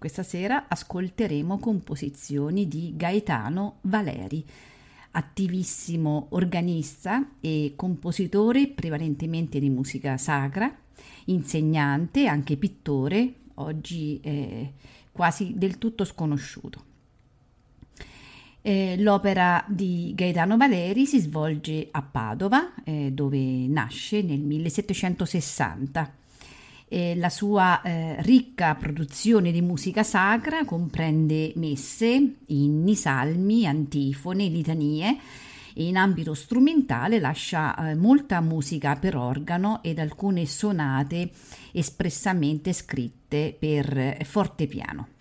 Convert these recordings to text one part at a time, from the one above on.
Questa sera ascolteremo composizioni di Gaetano Valeri, attivissimo organista e compositore prevalentemente di musica sacra, insegnante, anche pittore, oggi è quasi del tutto sconosciuto. Eh, l'opera di Gaetano Valeri si svolge a Padova, eh, dove nasce nel 1760. Eh, la sua eh, ricca produzione di musica sacra comprende messe, inni, salmi, antifone, litanie e in ambito strumentale lascia eh, molta musica per organo ed alcune sonate espressamente scritte per eh, fortepiano.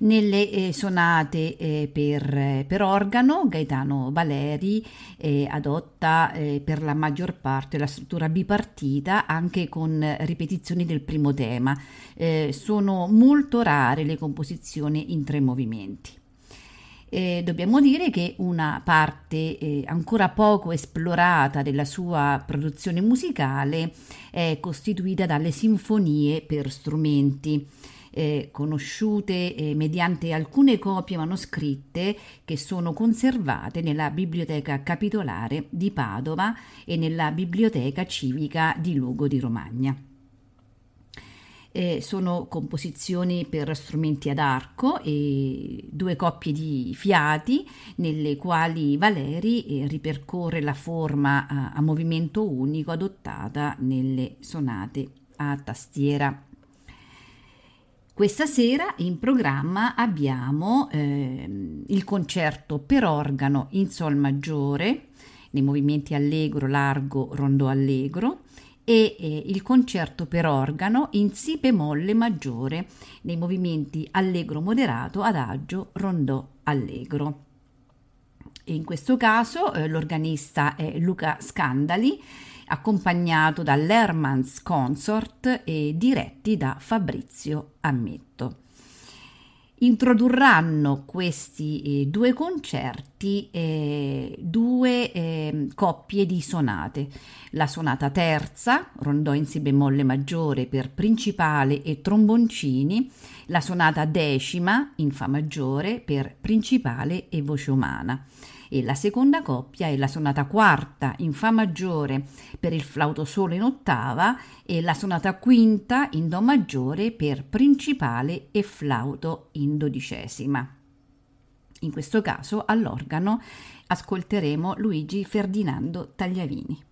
Nelle eh, sonate eh, per, per, organo, Gaetano Valeri eh, adotta eh, per la maggior parte la struttura bipartita, anche con ripetizioni del primo tema. Eh, sono molto rare le composizioni in tre movimenti. Eh, dobbiamo dire che una parte eh, ancora poco esplorata della sua produzione musicale è costituita dalle sinfonie per strumenti eh, conosciute eh, mediante alcune copie manoscritte che sono conservate nella Biblioteca Capitolare di Padova e nella Biblioteca Civica di Lugo di Romagna. Eh, sono composizioni per strumenti ad arco e due coppie di fiati nelle quali Valeri eh, ripercorre la forma a, a movimento unico adottata nelle sonate a tastiera. Questa sera in programma abbiamo eh, il concerto per organo in Sol maggiore, nei movimenti allegro, largo, rondò allegro, e eh, il concerto per organo in Si bemolle maggiore, nei movimenti allegro moderato, adagio, rondò allegro. in questo caso eh, l'organista è Luca Scandali accompagnato dall'Hermans Consort e diretti da Fabrizio Ammetto. Introdurranno questi eh, due concerti eh, due eh, coppie di sonate. La sonata terza, rondò in si bemolle maggiore per principale e tromboncini, la sonata decima in fa maggiore per principale e voce umana e la seconda coppia è la sonata quarta in Fa maggiore per il flauto solo in ottava e la sonata quinta in Do maggiore per principale e flauto in dodicesima. In questo caso all'organo ascolteremo Luigi Ferdinando Tagliavini.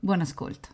Buon ascolto.